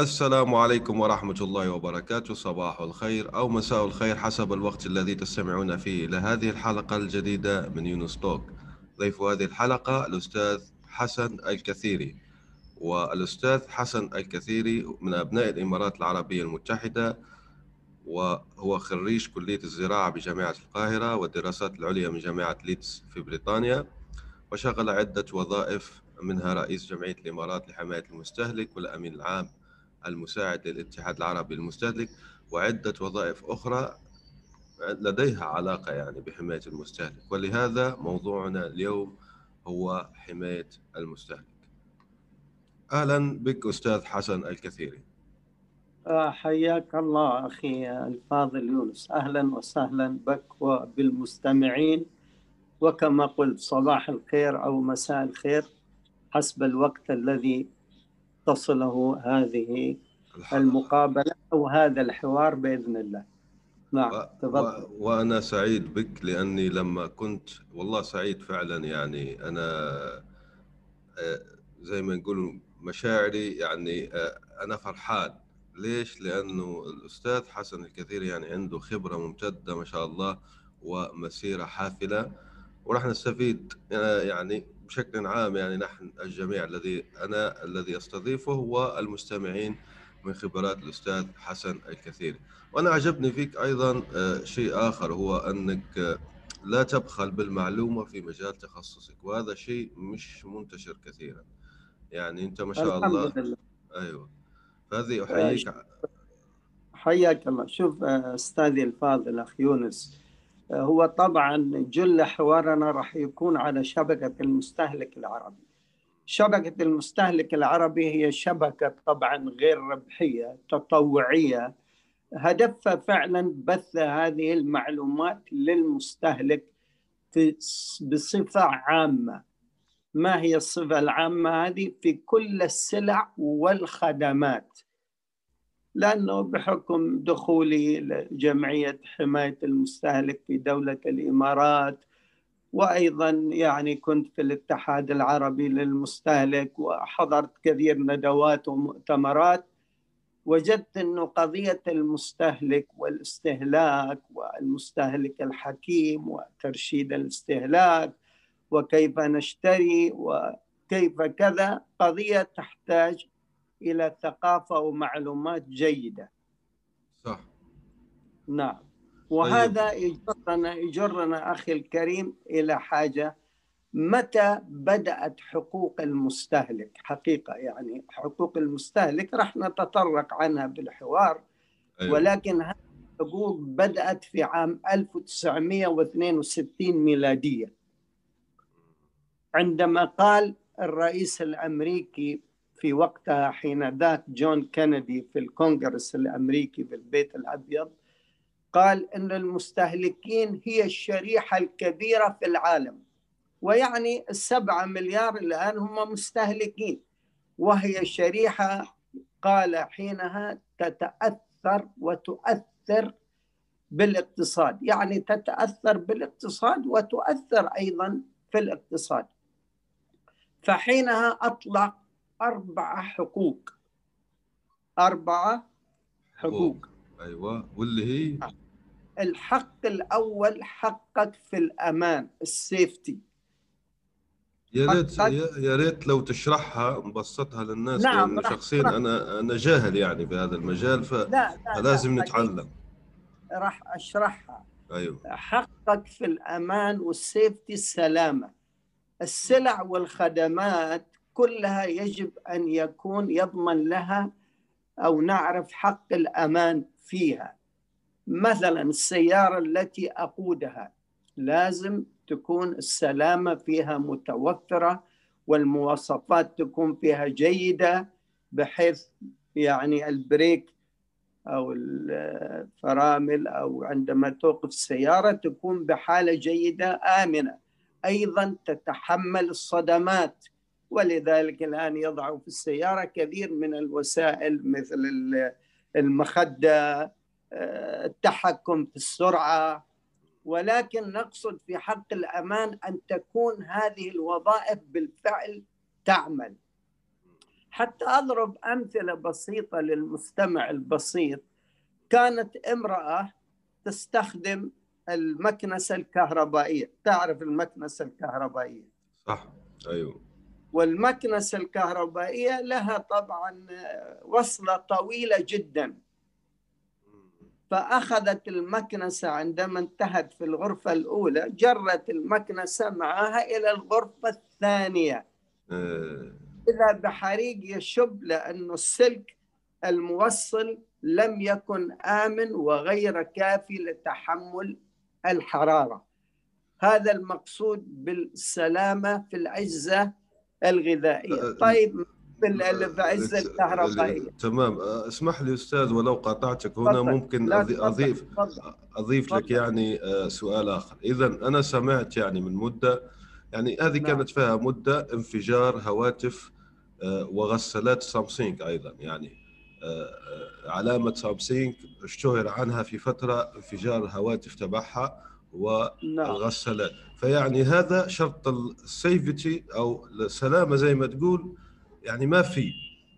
السلام عليكم ورحمة الله وبركاته. صباح الخير أو مساء الخير حسب الوقت الذي تستمعون فيه إلى هذه الحلقة الجديدة من يونس توك. ضيف هذه الحلقة الأستاذ حسن الكثيري. والأستاذ حسن الكثيري من أبناء الإمارات العربية المتحدة وهو خريج كلية الزراعة بجامعة القاهرة والدراسات العليا من جامعة ليدز في بريطانيا وشغل عدة وظائف منها رئيس جمعية الإمارات لحماية المستهلك والأمين العام المساعد للاتحاد العربي للمستهلك وعدة وظائف أخرى لديها علاقة يعني بحماية المستهلك. ولهذا موضوعنا اليوم هو حماية المستهلك. أهلا بك أستاذ حسن الكثيري. آه، حياك الله أخي الفاضل يونس. أهلا وسهلا بك وبالمستمعين. وكما قلت صباح الخير أو مساء الخير حسب الوقت الذي تصله هذه المقابلة أو هذا الحوار بإذن الله. نعم تفضل. وأنا سعيد بك لأني لما كنت والله سعيد فعلا يعني. أنا آه، زي ما نقول مشاعري يعني آه، أنا فرحان. ليش؟ لأنه الأستاذ حسن الكثير يعني عنده خبرة ممتدة ما شاء الله ومسيرة حافلة وراح نستفيد آه، يعني بشكل عام يعني نحن الجميع الذي أنا الذي أستضيفه والمستمعين من خبرات الأستاذ حسن الكثير. وأنا عجبني فيك أيضا آه، شيء آخر هو أنك آه، لا تبخل بالمعلومة في مجال تخصصك وهذا شيء مش منتشر كثيرا. يعني أنت ما شاء الله لله. أيوه. فهذه أحييك. حياك الله. شوف آه، أستاذي الفاضل أخ يونس. هو طبعا جل حوارنا راح يكون على شبكة المستهلك العربي. شبكة المستهلك العربي هي شبكة طبعا غير ربحية تطوعية. هدفها فعلا بث هذه المعلومات للمستهلك بصفة عامة. ما هي الصفة العامة هذه؟ في كل السلع والخدمات. لأنه بحكم دخولي لجمعية حماية المستهلك في دولة الإمارات وأيضا يعني كنت في الاتحاد العربي للمستهلك وحضرت كثير ندوات ومؤتمرات وجدت أنه قضية المستهلك والاستهلاك والمستهلك الحكيم وترشيد الاستهلاك وكيف نشتري وكيف كذا قضية تحتاج إلى ثقافة ومعلومات جيدة. صح. نعم. وهذا طيب. يجرنا يجرنا أخي الكريم إلى حاجة. متى بدأت حقوق المستهلك؟ حقيقة يعني حقوق المستهلك راح نتطرق عنها بالحوار. أيوة. ولكن هذه الحقوق بدأت في عام 1962 ميلادية؟ عندما قال الرئيس الأمريكي في وقتها حين ذاك جون كينيدي في الكونغرس الأمريكي في البيت الأبيض قال إن المستهلكين هي الشريحة الكبيرة في العالم ويعني السبعة مليار الآن هم مستهلكين وهي شريحة قال حينها تتأثر وتؤثر بالاقتصاد يعني تتأثر بالاقتصاد وتؤثر أيضا في الاقتصاد. فحينها أطلق أربعة حقوق. أربعة حقوق. أيوة. واللي هي؟ الحق الأول حقك في الأمان السيفتي. يا ريت يا ريت لو تشرحها مبسطها للناس نعم لأن شخصيا أنا أنا جاهل يعني في هذا المجال ف... لا لا فلازم لا نتعلم. راح أشرحها. أيوه. حقك في الأمان والسيفتي السلامه السلع والخدمات كلها يجب أن يكون يضمن لها أو نعرف حق الأمان فيها. مثلا السيارة التي أقودها لازم تكون السلامة فيها متوفرة والمواصفات تكون فيها جيدة بحيث يعني البريك أو الفرامل أو عندما توقف السيارة تكون بحالة جيدة آمنة. أيضا تتحمل الصدمات ولذلك الآن يضع في السيارة كثير من الوسائل مثل المخدة التحكم في السرعة. ولكن نقصد في حق الأمان أن تكون هذه الوظائف بالفعل تعمل. حتى أضرب أمثلة بسيطة للمستمع البسيط. كانت امرأة تستخدم المكنسة الكهربائية. تعرف المكنسة الكهربائية؟ صح أيوه. والمكنسة الكهربائية لها طبعا وصلة طويلة جدا. فأخذت المكنسة عندما انتهت في الغرفة الأولى جرت المكنسة معها إلى الغرفة الثانية. آه. إذا بحريق يشب لأنه السلك الموصل لم يكن آمن وغير كافي لتحمل الحرارة. هذا المقصود بالسلامة في الأجهزة الغذائية طيب بالعزه الكهربائية تمام اسمح لي أستاذ ولو قاطعتك هنا فضل. ممكن اضيف فضل. اضيف فضل. لك يعني سؤال آخر اذا أنا سمعت يعني من مدة يعني هذه نعم. كانت فيها مدة انفجار هواتف وغسالات سامسونج أيضا يعني علامة سامسونج اشتهر عنها في فترة انفجار الهواتف تبعها والغسالات. فيعني هذا شرط السيفتي أو السلامة زي ما تقول يعني ما في.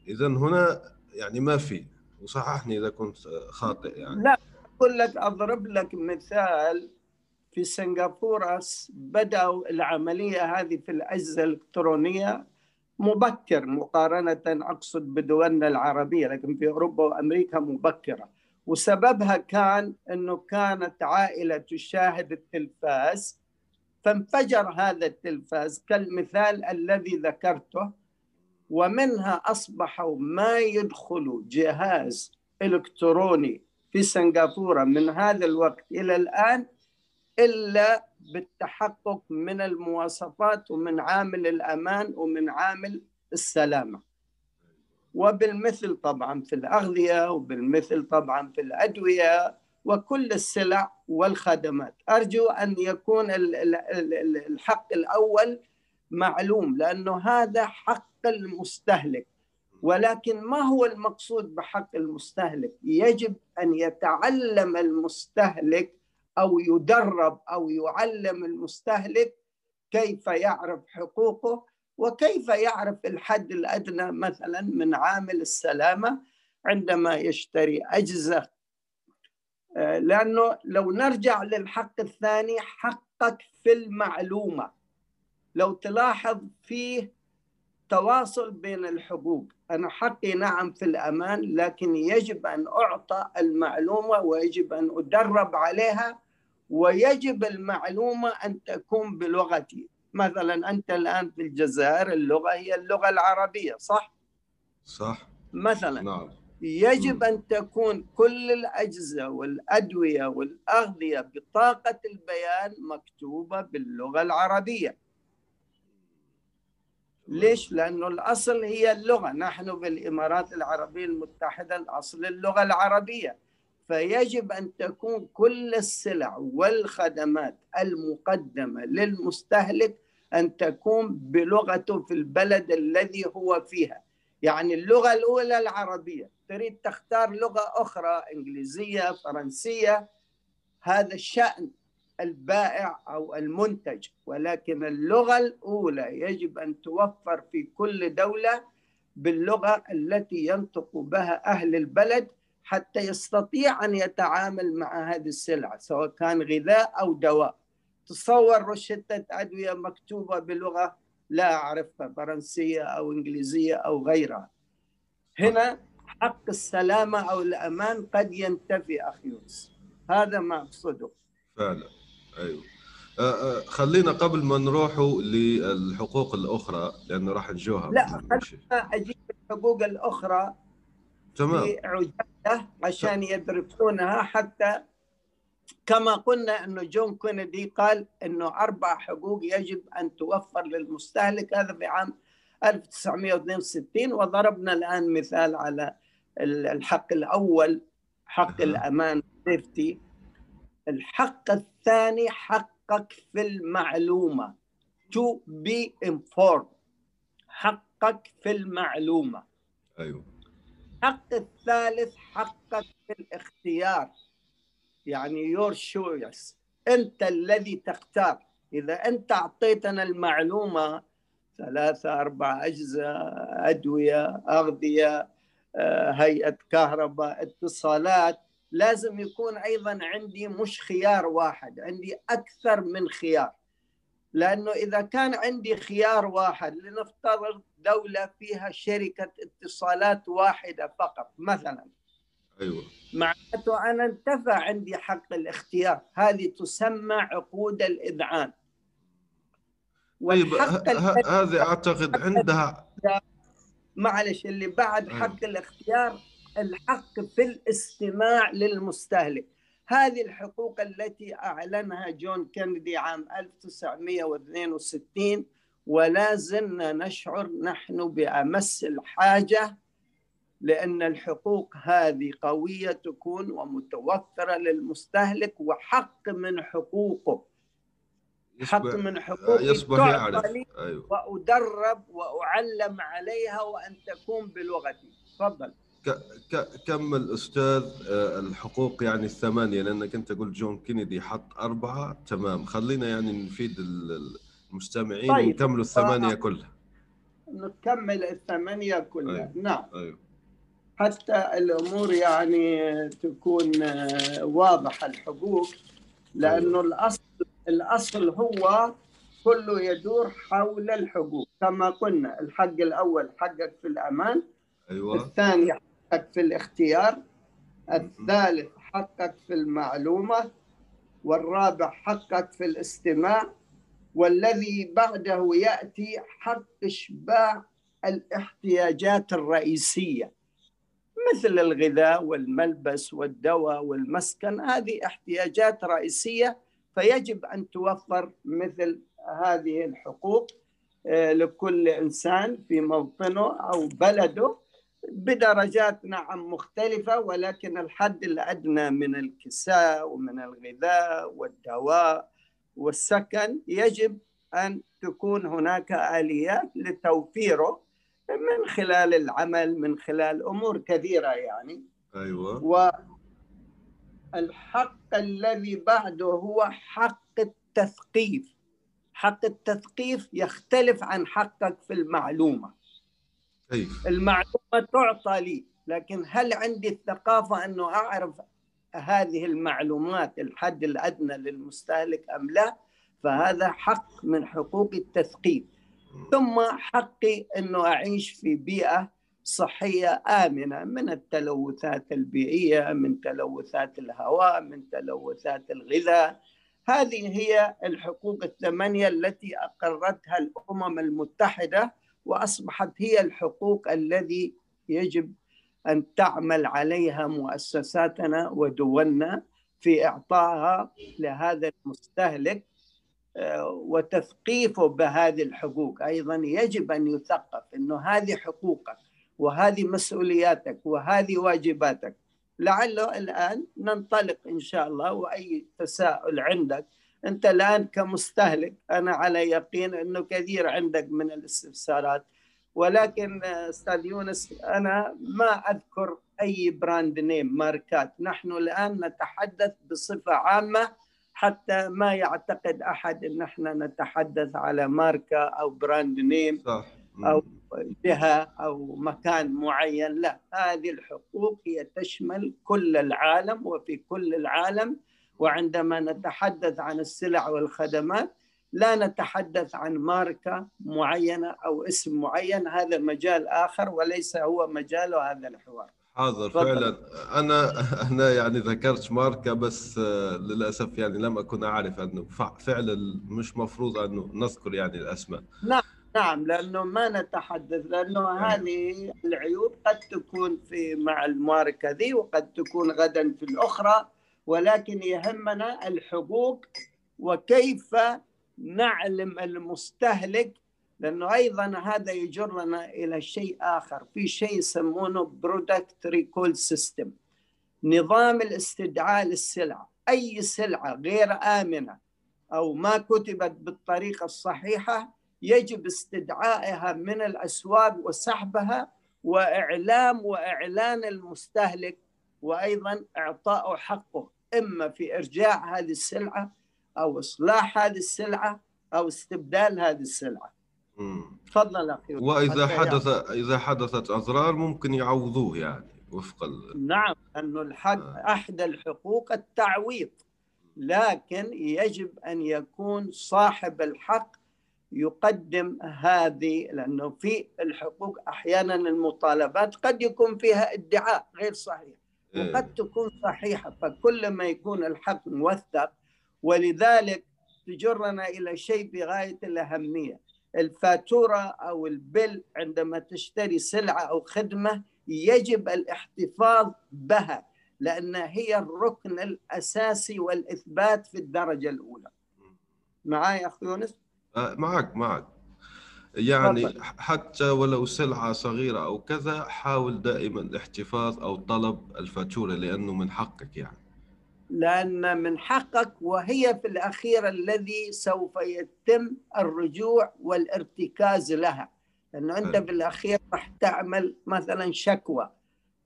اذا هنا يعني ما في. وصححني إذا كنت خاطئ يعني. لا أقول لك أضرب لك مثال. في سنغافورة بدأوا العملية هذه في الأجهزة الإلكترونية مبكر مقارنة أقصد بدولنا العربية. لكن في أوروبا وأمريكا مبكرة. وسببها كان إنه كانت عائلة تشاهد التلفاز فانفجر هذا التلفاز كالمثال الذي ذكرته ومنها أصبحوا ما يدخل جهاز إلكتروني في سنغافورة من هذا الوقت إلى الآن إلا بالتحقق من المواصفات ومن عامل الأمان ومن عامل السلامة. وبالمثل طبعا في الأغذية وبالمثل طبعا في الأدوية وكل السلع والخدمات. أرجو أن يكون الحق الأول معلوم لأنه هذا حق المستهلك. ولكن ما هو المقصود بحق المستهلك؟ يجب أن يتعلم المستهلك أو يدرب أو يعلم المستهلك كيف يعرف حقوقه وكيف يعرف الحد الأدنى مثلا من عامل السلامة عندما يشتري اجهزه آه، لأنه لو نرجع للحق الثاني حقك في المعلومة. لو تلاحظ فيه تواصل بين الحقوق. أنا حقي نعم في الأمان لكن يجب أن أعطى المعلومة ويجب أن أدرب عليها ويجب المعلومة أن تكون بلغتي. مثلا أنت الآن في الجزائر اللغة هي اللغة العربية صح؟ صح مثلا نعم. يجب أن تكون كل الأجهزة والأدوية والأغذية بطاقة البيان مكتوبة باللغة العربية ليش؟ لأنه الأصل هي اللغة نحن بالإمارات العربية المتحدة الأصل اللغة العربية فيجب أن تكون كل السلع والخدمات المقدمة للمستهلك أن تكون بلغته في البلد الذي هو فيها. يعني اللغة الأولى العربية. تريد تختار لغة أخرى إنجليزية فرنسية. هذا الشأن البائع أو المنتج. ولكن اللغة الأولى يجب أن توفر في كل دولة باللغة التي ينطق بها أهل البلد حتى يستطيع أن يتعامل مع هذه السلعة سواء كان غذاء أو دواء. تصور روشتة أدوية مكتوبة بلغة لا أعرفها فرنسية أو إنجليزية أو غيرها. هنا حق السلامة أو الأمان قد ينتفي أخي يونس. هذا ما أقصده. فعلا. أيوه. آه، آه، خلينا قبل ما نروحوا للحقوق الأخرى لأنه راح نجوها لا خلينا أجيب الحقوق الأخرى تمام. في عجاله عشان يدرسونها حتى كما قلنا إنه جون كينيدي قال إنه أربع حقوق يجب أن توفر للمستهلك هذا في عام 1962 وضربنا الآن مثال على الحق الأول حق الأمان سيفتي الحق الثاني حقك في المعلومة. To be informed. حقك في المعلومة. أيوه. الحق الثالث حقك في الاختيار. يعني your choice. أنت الذي تختار. إذا أنت أعطيتنا المعلومة ثلاثة أربعة أجزاء أدوية أغذية آه، هيئة كهرباء اتصالات لازم يكون أيضا عندي مش خيار واحد عندي أكثر من خيار. لأنه إذا كان عندي خيار واحد لنفترض دولة فيها شركة اتصالات واحدة فقط مثلا. أيوه. معناته أنا انتفى عندي حق الاختيار. هذه تسمى عقود الإذعان. طيب هذه أعتقد عندها معلش اللي بعد حق الاختيار الحق في الاستماع للمستهلك. هذه الحقوق التي أعلنها جون كينيدي عام 1962 ولا زلنا نشعر نحن بأمس الحاجة لأن الحقوق هذه قوية تكون ومتوفرة للمستهلك وحق من حقوقه حق من حقوقي يصبح يعرف أيوه. وأدرب وأعلم عليها وأن تكون بلغتي تفضل كمل أستاذ آه، الحقوق يعني الثمانية لأنك أنت قلت جون كينيدي حط أربعة تمام خلينا يعني نفيد المستمعين طيب. ونكملوا الثمانية كلها نكمل الثمانية كلها أيوه. نعم أيوه. حتى الأمور يعني تكون آه، واضحة الحقوق لأنه أيوه. الأصل الأصل هو كله يدور حول الحقوق كما قلنا الحق الأول حقك في الأمان أيوة. الثاني حقك في الاختيار الثالث حقك في المعلومة والرابع حقك في الاستماع والذي بعده يأتي حق إشباع الاحتياجات الرئيسية مثل الغذاء والملبس والدواء والمسكن هذه احتياجات رئيسية فيجب أن توفر مثل هذه الحقوق آه، لكل إنسان في موطنه أو بلده بدرجات نعم مختلفة ولكن الحد الأدنى من الكساء ومن الغذاء والدواء والسكن يجب أن تكون هناك آليات لتوفيره من خلال العمل من خلال أمور كثيرة يعني. أيوه. الحق الذي بعده هو حق التثقيف. حق التثقيف يختلف عن حقك في المعلومة. كيف؟ المعلومة تعطى لي لكن هل عندي الثقافة أنه أعرف هذه المعلومات الحد الأدنى للمستهلك أم لا؟ فهذا حق من حقوق التثقيف. ثم حقي أنه أعيش في بيئة صحية آمنة من التلوثات البيئية من تلوثات الهواء من تلوثات الغذاء. هذه هي الحقوق الثمانية التي أقرتها الأمم المتحدة وأصبحت هي الحقوق الذي يجب أن تعمل عليها مؤسساتنا ودولنا في إعطائها لهذا المستهلك. وتثقيفه بهذه الحقوق. أيضا يجب أن يثقف أنه هذه حقوقك وهذه مسؤولياتك وهذه واجباتك. لعله الآن ننطلق إن شاء الله وأي تساؤل عندك أنت الآن كمستهلك أنا على يقين أنه كثير عندك من الاستفسارات. ولكن أستاذ يونس أنا ما أذكر أي brand name ماركات. نحن الآن نتحدث بصفة عامة حتى ما يعتقد أحد أن إحنا نتحدث على ماركة أو brand name صح. أو جهة أو مكان معين لا. هذه الحقوق هي تشمل كل العالم وفي كل العالم. وعندما نتحدث عن السلع والخدمات لا نتحدث عن ماركة معينة أو اسم معين هذا مجال آخر وليس هو مجال هذا الحوار. حاضر فعلا. أنا أنا يعني ذكرت ماركة بس آه، للأسف يعني لم أكن أعرف انه فعلا مش مفروض أنه نذكر يعني الأسماء. نعم نعم لأنه ما نتحدث لأنه نعم. هذه العيوب قد تكون في مع الماركة ذي وقد تكون غدا في الأخرى ولكن يهمنا الحقوق وكيف نعلم المستهلك لأنه أيضا هذا يجرنا إلى شيء آخر. في شيء يسمونه product recall system نظام الاستدعاء للسلعة. أي سلعة غير آمنة أو ما كتبت بالطريقة الصحيحة يجب استدعائها من الأسواق وسحبها وإعلام وإعلان المستهلك وأيضا اعطائه حقه. إما في إرجاع هذه السلعة أو إصلاح هذه السلعة أو استبدال هذه السلعة. تفضل أخي وإذا حدث إذا حدثت اضرار ممكن يعوضوه يعني وفق ال... نعم انه الحق آه. احدى الحقوق التعويض لكن يجب أن يكون صاحب الحق يقدم هذه لأنه في الحقوق أحيانا المطالبات قد يكون فيها ادعاء غير صحيح إيه. وقد تكون صحيحة فكل ما يكون الحق موثق ولذلك تجرنا إلى شيء بغاية الأهمية الفاتورة أو البل عندما تشتري سلعة أو خدمة يجب الاحتفاظ بها لانها هي الركن الأساسي والإثبات في الدرجة الأولى. معي أخ يونس؟ آه، معك معك. يعني حتى ولو سلعة صغيرة أو كذا حاول دائما الاحتفاظ أو طلب الفاتورة لأنه من حقك يعني. لأن من حقك وهي في الأخير الذي سوف يتم الرجوع والارتكاز لها. لأنه أنت في الأخير راح تعمل مثلا شكوى.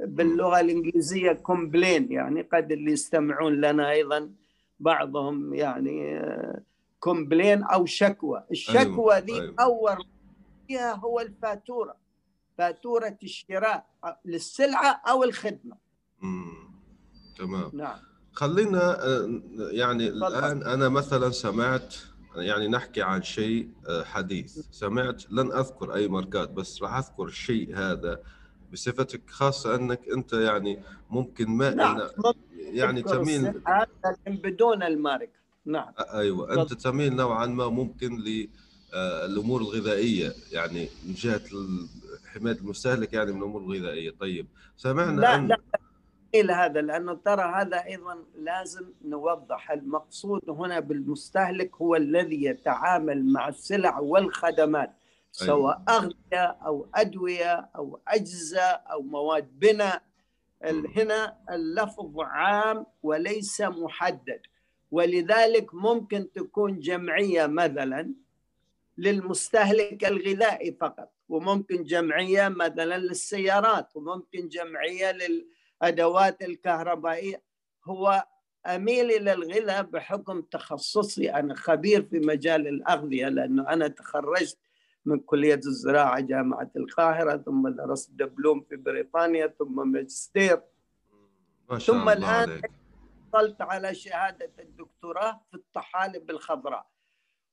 باللغة الإنجليزية complain يعني قد اللي يستمعون لنا أيضا بعضهم يعني آه، complain أو شكوى. الشكوى أيوة. ذي أيوة. اول فيها هو الفاتورة. فاتورة الشراء للسلعة أو الخدمة. امم تمام. نعم. خلينا آه، يعني. الآن أنا مثلا سمعت يعني نحكي عن شيء آه، حديث. سمعت لن أذكر أي ماركات بس راح أذكر الشيء هذا بصفتك خاصة أنك أنت يعني ممكن ما نعم. يعني تميل لكن بدون الماركة. نعم. أيوه. أنت تميل نوعا ما ممكن للامور الغذائية يعني من جهه حماية المستهلك يعني من الأمور الغذائية. طيب سمعنا لا أن... لا. إلى هذا لأنه ترى هذا أيضا لازم نوضح. المقصود هنا بالمستهلك هو الذي يتعامل مع السلع والخدمات سواء أيوة. أغذية أو أدوية أو أجهزة أو مواد بناء. هنا اللفظ عام وليس محدد. ولذلك ممكن تكون جمعية مثلا للمستهلك الغذائي فقط وممكن جمعية مثلا للسيارات وممكن جمعية للأدوات الكهربائية هو أميل إلى الغذاء بحكم تخصصي. أنا خبير في مجال الأغذية لأنه أنا تخرجت من كلية الزراعة جامعة القاهرة ثم درست دبلوم في بريطانيا ثم ماجستير. ما شاء ثم الله الآن عليك. حصلت على شهادة الدكتوراه في الطحالب الخضراء.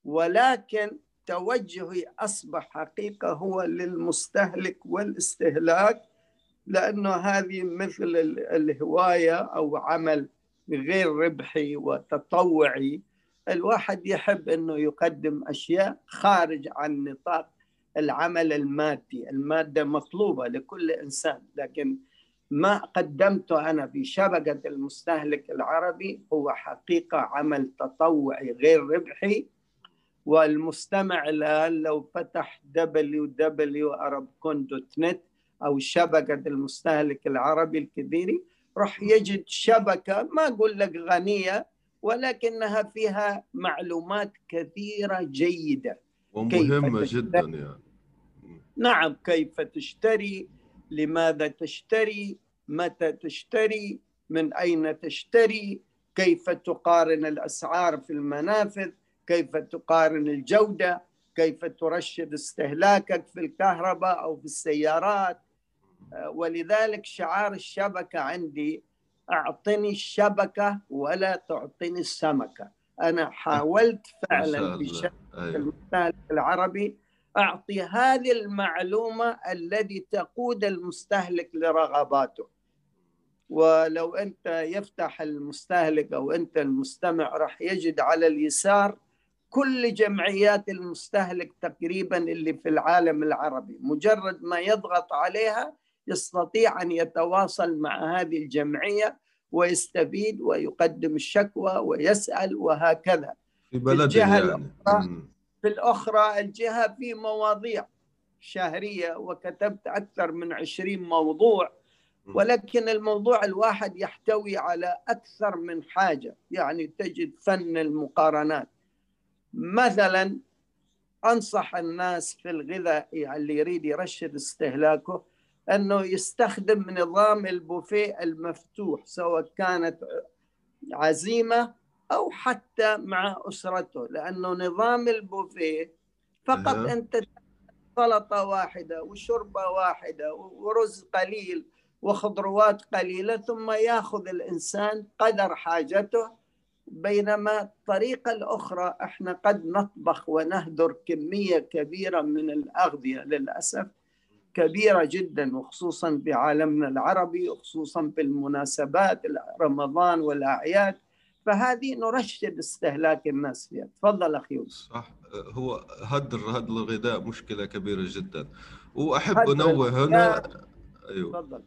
ولكن توجهي أصبح حقيقة هو للمستهلك والاستهلاك لأنه هذه مثل الهواية أو عمل غير ربحي وتطوعي. الواحد يحب أنه يقدم أشياء خارج عن نطاق العمل المادي. المادة مطلوبة لكل إنسان لكن ما قدمته أنا في شبكة المستهلك العربي هو حقيقة عمل تطوعي غير ربحي. والمستمع الآن لو فتح www.arabcon.net أو شبكة المستهلك العربي الكبيري راح يجد شبكة ما أقول لك غنية ولكنها فيها معلومات كثيرة جيدة. ومهمة جدا يعني. نعم كيف تشتري؟ لماذا تشتري؟ متى تشتري؟ من أين تشتري؟ كيف تقارن الأسعار في المنافذ؟ كيف تقارن الجودة؟ كيف ترشد استهلاكك في الكهرباء أو في السيارات؟ ولذلك شعار الشبكة عندي أعطني الشبكة ولا تعطيني السمكة. أنا حاولت فعلا في شبكه أيوه. المستهلك العربي أعطي هذه المعلومة الذي تقود المستهلك لرغباته. ولو أنت يفتح المستهلك أو أنت المستمع راح يجد على اليسار كل جمعيات المستهلك تقريبا اللي في العالم العربي. مجرد ما يضغط عليها يستطيع أن يتواصل مع هذه الجمعية ويستفيد ويقدم الشكوى ويسأل وهكذا. في بلده يعني. في في الأخرى الجهة في مواضيع شهرية وكتبت أكثر من عشرين موضوع ولكن الموضوع الواحد يحتوي على أكثر من حاجة يعني تجد فن المقارنات. مثلا أنصح الناس في الغذاء اللي يريد يرشد استهلاكه أنه يستخدم نظام البوفيه المفتوح سواء كانت عزيمة أو حتى مع أسرته لأنه نظام البوفيه فقط أه. أنت سلطة واحدة وشربة واحدة ورز قليل وخضروات قليلة ثم يأخذ الإنسان قدر حاجته بينما الطريقة الأخرى إحنا قد نطبخ ونهدر كمية كبيرة من الأغذية للأسف كبيرة جدا وخصوصا بعالمنا العربي وخصوصا بالمناسبات رمضان والأعياد. فهذه نرشد استهلاك الناس فيها. تفضل أخي يوسف. صح. هو هدر هدر الغذاء مشكلة كبيرة جدا. وأحب أنوه هنا. أيوه. تفضل.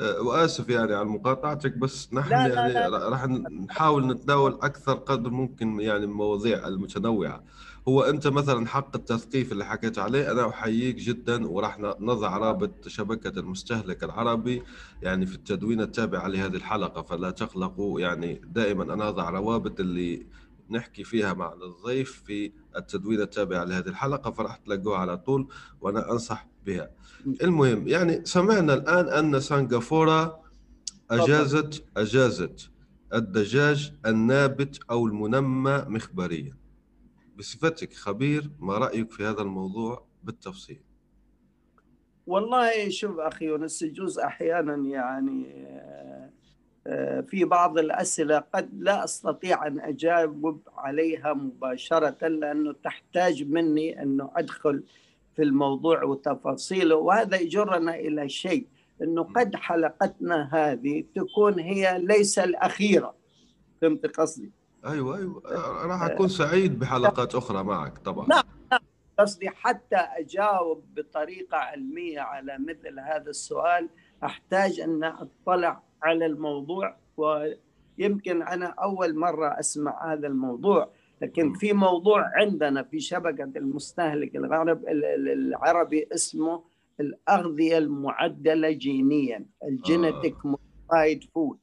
أه، وآسف يعني على مقاطعتك بس نحن لا يعني لا. لا. راح نحاول نتناول أكثر قدر ممكن يعني المواضيع المتنوعة. هو أنت مثلا حق التثقيف اللي حكيت عليه أنا أحييك جدا وراح نضع رابط شبكة المستهلك العربي يعني في التدوين التابع لهذه الحلقة فلا تقلقوا يعني دائما أنا أضع روابط اللي نحكي فيها مع الضيف في التدوين التابع لهذه الحلقة فراح تلاقوها على طول وأنا أنصح بها. المهم يعني سمعنا الآن أن سنغافورة أجازت أجازت الدجاج النابت أو المنمى مخبريا. بصفتك خبير ما رأيك في هذا الموضوع بالتفصيل؟ والله شوف أخي يونس يجوز أحيانا يعني آه، في بعض الأسئلة قد لا أستطيع أن أجاوب عليها مباشرة لأنه تحتاج مني أنه أدخل في الموضوع وتفاصيله وهذا يجرنا إلى شيء أنه قد حلقتنا هذه تكون هي ليس الأخيرة فهمت قصدي؟ أيوة أيوة. راح أكون سعيد بحلقات أخرى معك طبعا. نعم, نعم. قصدي حتى أجاوب بطريقة علمية على مثل هذا السؤال. أحتاج أن أطلع على الموضوع ويمكن أنا أول مرة أسمع هذا الموضوع. لكن في موضوع عندنا في شبكة المستهلك الغرب العربي اسمه الأغذية المعدلة جينيا ال genetic modified food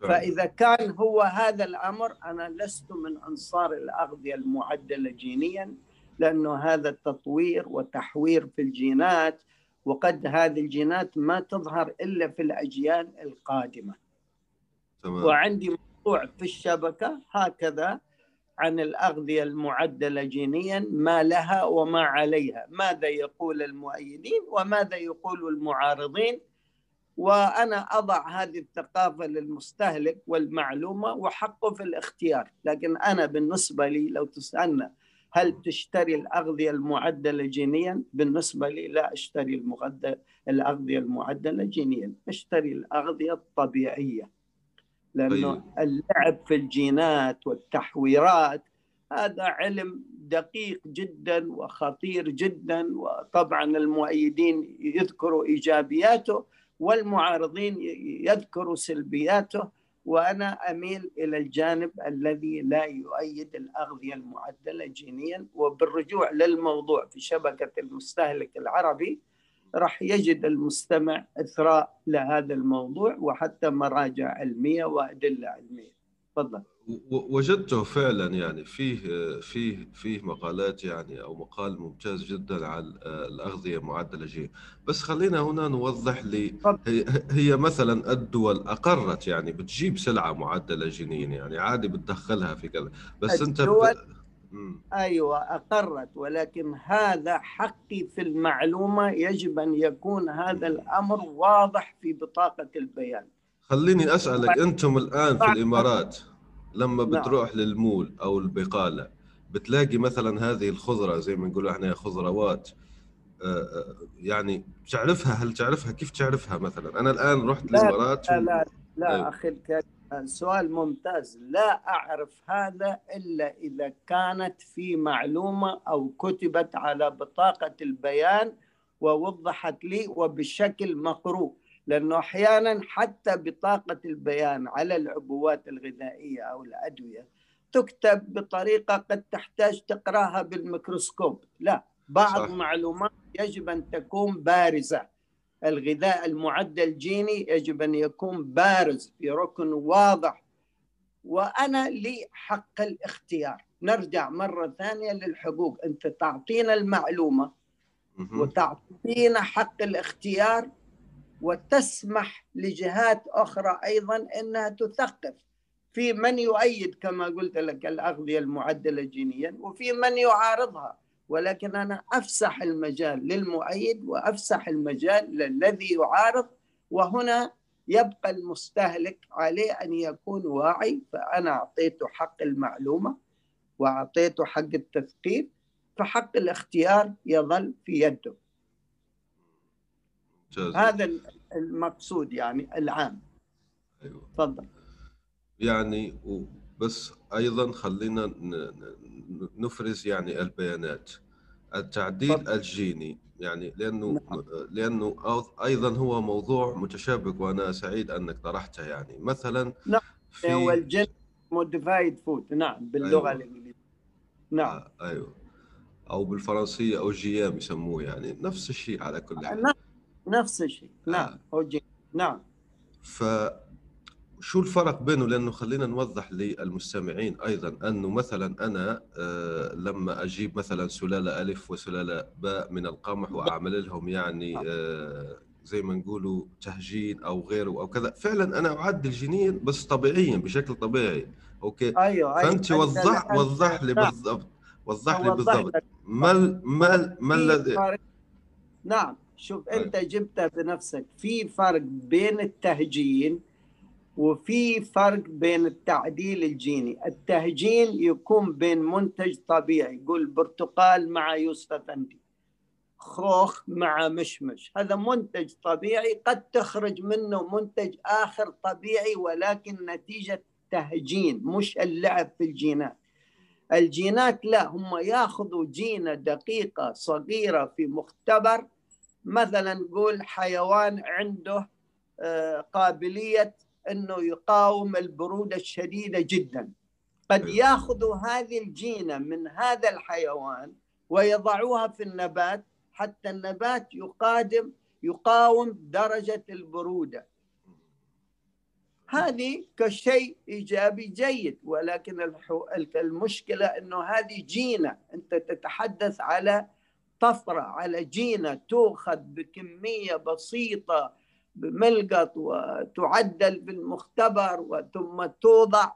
فإذا كان هو هذا الأمر أنا لست من أنصار الأغذية المعدلة جينيا لأنه هذا تطوير وتحوير في الجينات وقد هذه الجينات ما تظهر إلا في الأجيال القادمة. تمام. وعندي موضوع في الشبكة هكذا عن الأغذية المعدلة جينيا ما لها وما عليها. ماذا يقول المؤيدين وماذا يقول المعارضين؟ وأنا أضع هذه الثقافة للمستهلك والمعلومة وحقه في الاختيار. لكن أنا بالنسبة لي لو تسألنا هل تشتري الأغذية المعدلة جينيا؟ بالنسبة لي لا أشتري المغدى الأغذية المعدلة جينيا. أشتري الأغذية الطبيعية لأنه طيب. اللعب في الجينات والتحويرات هذا علم دقيق جدا وخطير جدا. وطبعا المؤيدين يذكروا إيجابياته. والمعارضين يذكروا سلبياته وأنا أميل إلى الجانب الذي لا يؤيد الأغذية المعدلة جينيا وبالرجوع للموضوع في شبكة المستهلك العربي راح يجد المستمع إثراء لهذا الموضوع وحتى مراجع علمية وأدلة علمية. تفضل. وجدته فعلا يعني فيه فيه فيه مقالات يعني أو مقال ممتاز جدا عن الأغذية معدله جين بس خلينا هنا نوضح لي هي, هي مثلا الدول أقرت يعني بتجيب سلعة معدلة جينيا يعني عادي بتدخلها في كذا بس أنت بت... أيوه أقرت ولكن هذا حقي في المعلومة يجب أن يكون هذا الأمر واضح في بطاقة البيان. خليني أسألك أنتم الآن في الإمارات لما نعم. بتروح نعم. للمول أو البقالة بتلاقي مثلا هذه الخضرة زي ما نقول إحنا خضروات آه، آه، يعني تعرفها هل تعرفها كيف تعرفها مثلا أنا الآن رحت لا الامارات لا لا, لا أيوه. أخي الكريم سؤال ممتاز لا أعرف هذا إلا إذا كانت في معلومة أو كتبت على بطاقة البيان ووضحت لي وبشكل مقروء لأنه أحيانا حتى بطاقة البيان على العبوات الغذائية أو الأدوية تكتب بطريقة قد تحتاج تقراها بالميكروسكوب. لا بعض صح. معلومات يجب أن تكون بارزة. الغذاء المعدل جيني يجب أن يكون بارز في ركن واضح. وأنا لي حق الاختيار. نرجع مرة ثانية للحقوق. أنت تعطينا المعلومة. وتعطينا حق الاختيار وتسمح لجهات أخرى أيضا أنها تثقف في من يؤيد كما قلت لك الأغذية المعدلة جينيا وفي من يعارضها. ولكن أنا أفسح المجال للمؤيد وأفسح المجال للذي يعارض وهنا يبقى المستهلك عليه أن يكون واعي فأنا أعطيته حق المعلومة وأعطيته حق التثقيف فحق الاختيار يظل في يده. ممتاز. هذا المقصود يعني العام أيوة. تفضل يعني بس أيضا خلينا نفرز يعني البيانات التعديل تفضل. الجيني يعني لأنه نعم. لأنه أيضا هو موضوع متشابك وأنا سعيد أنك طرحته يعني مثلا نعم. في هو ال gene modified food نعم باللغة أيوة. الإنجليزية نعم آه، أيوه أو بالفرنسية OGM يسموه يعني نفس الشيء على كل حال نعم. نفس الشيء. نعم آه. هو gen نعم. فشو الفرق بينه؟ لأنه خلينا نوضح للمستمعين أيضا أنه مثلا أنا آه، لما أجيب مثلا سلالة ألف وسلالة باء من القمح وأعمل لهم يعني آه، زي ما نقولوا تهجين أو غيره أو كذا فعلا أنا اعدل جينيا بس طبيعيا بشكل طبيعي. أوكي؟ أيوه أيوه. فأنت أنت وضح وضح لي نعم. بالضبط وضح لي بالضبط. ما ما ما الذي نعم. شوف أيوة. أنت جبتها بنفسك. في فرق بين التهجين وفي فرق بين التعديل الجيني. التهجين يكون بين منتج طبيعي قول برتقال مع يوسف أفندي. خوخ مع مشمش. هذا منتج طبيعي قد تخرج منه منتج آخر طبيعي ولكن نتيجة تهجين مش اللعب في الجينات. الجينات لا هم ياخذوا جينة دقيقة صغيرة في مختبر مثلا نقول حيوان عنده آه، قابلية إنه يقاوم البرودة الشديدة جدا. قد أيوة. ياخذوا هذه الجينة من هذا الحيوان ويضعوها في النبات حتى النبات يقادم يقاوم درجة البرودة. هذه كشيء إيجابي جيد ولكن المشكلة أنه هذه جينة. أنت تتحدث على طفرة على جينة تؤخذ بكمية بسيطة بملقط وتعدل بالمختبر ثم توضع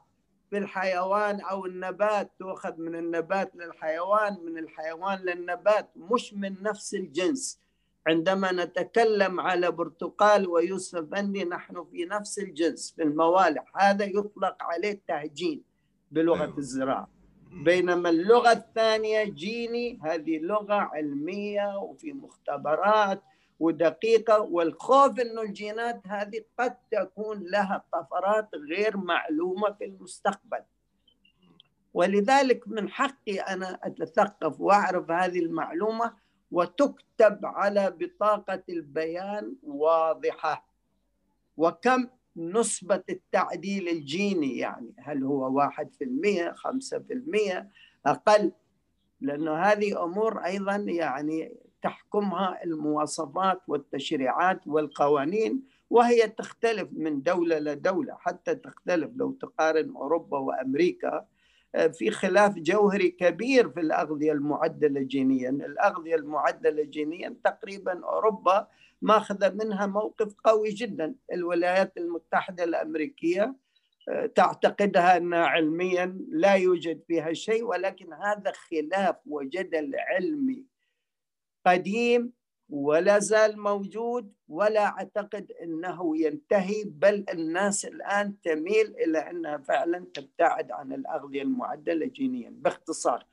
في الحيوان أو النبات تؤخذ من النبات للحيوان من الحيوان للنبات مش من نفس الجنس. عندما نتكلم على برتقال ويوسف أفندي نحن في نفس الجنس في الموالح. هذا يطلق عليه تهجين بلغة أيوة. الزراعة. بينما اللغة الثانية جيني هذه لغة علمية وفي مختبرات ودقيقة والخوف أنه الجينات هذه قد تكون لها طفرات غير معلومة في المستقبل. ولذلك من حقي أنا أتثقف وأعرف هذه المعلومة وتكتب على بطاقة البيان واضحة. وكم نسبة التعديل الجيني يعني هل هو واحد في المية خمسة في المية أقل؟ لأنه هذه أمور أيضا يعني تحكمها المواصفات والتشريعات والقوانين وهي تختلف من دولة لدولة. حتى تختلف لو تقارن أوروبا وأمريكا في خلاف جوهري كبير في الأغذية المعدلة جينيا. الأغذية المعدلة جينيا تقريبا أوروبا ماخذة منها موقف قوي جدا. الولايات المتحدة الأمريكية تعتقدها أنها علميا لا يوجد فيها شيء ولكن هذا خلاف وجدل علمي قديم ولا زال موجود ولا أعتقد أنه ينتهي بل الناس الآن تميل إلى أنها فعلا تبتعد عن الأغذية المعدلة جينيا. باختصار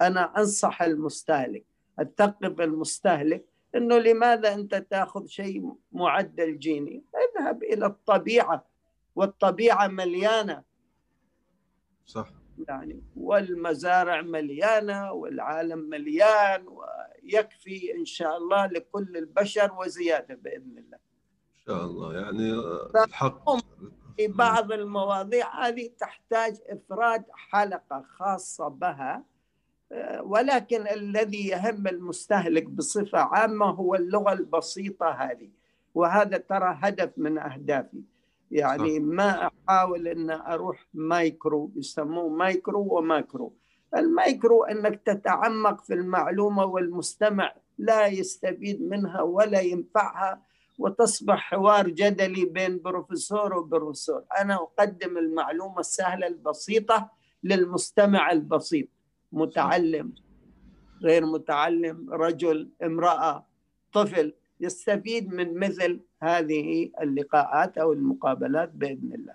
أنا أنصح المستهلك أثقف المستهلك أنه لماذا أنت تأخذ شيء معدل جيني؟ اذهب إلى الطبيعة والطبيعة مليانة. صح. يعني والمزارع مليانة والعالم مليان ويكفي إن شاء الله لكل البشر وزيادة بإذن الله. إن شاء الله. يعني الحق. في بعض المواضيع هذه تحتاج إفراد حلقة خاصة بها. ولكن الذي يهم المستهلك بصفة عامة هو اللغة البسيطة هذه. وهذا ترى هدف من أهدافي. يعني صح. ما أحاول إن أروح مايكرو يسموه micro و macro. ال micro إنك تتعمق في المعلومة والمستمع لا يستفيد منها ولا ينفعها وتصبح حوار جدلي بين بروفيسور وبروفيسور. أنا أقدم المعلومة السهلة البسيطة للمستمع البسيط. متعلم غير متعلم رجل امرأة طفل يستفيد من مثل هذه اللقاءات أو المقابلات بإذن الله.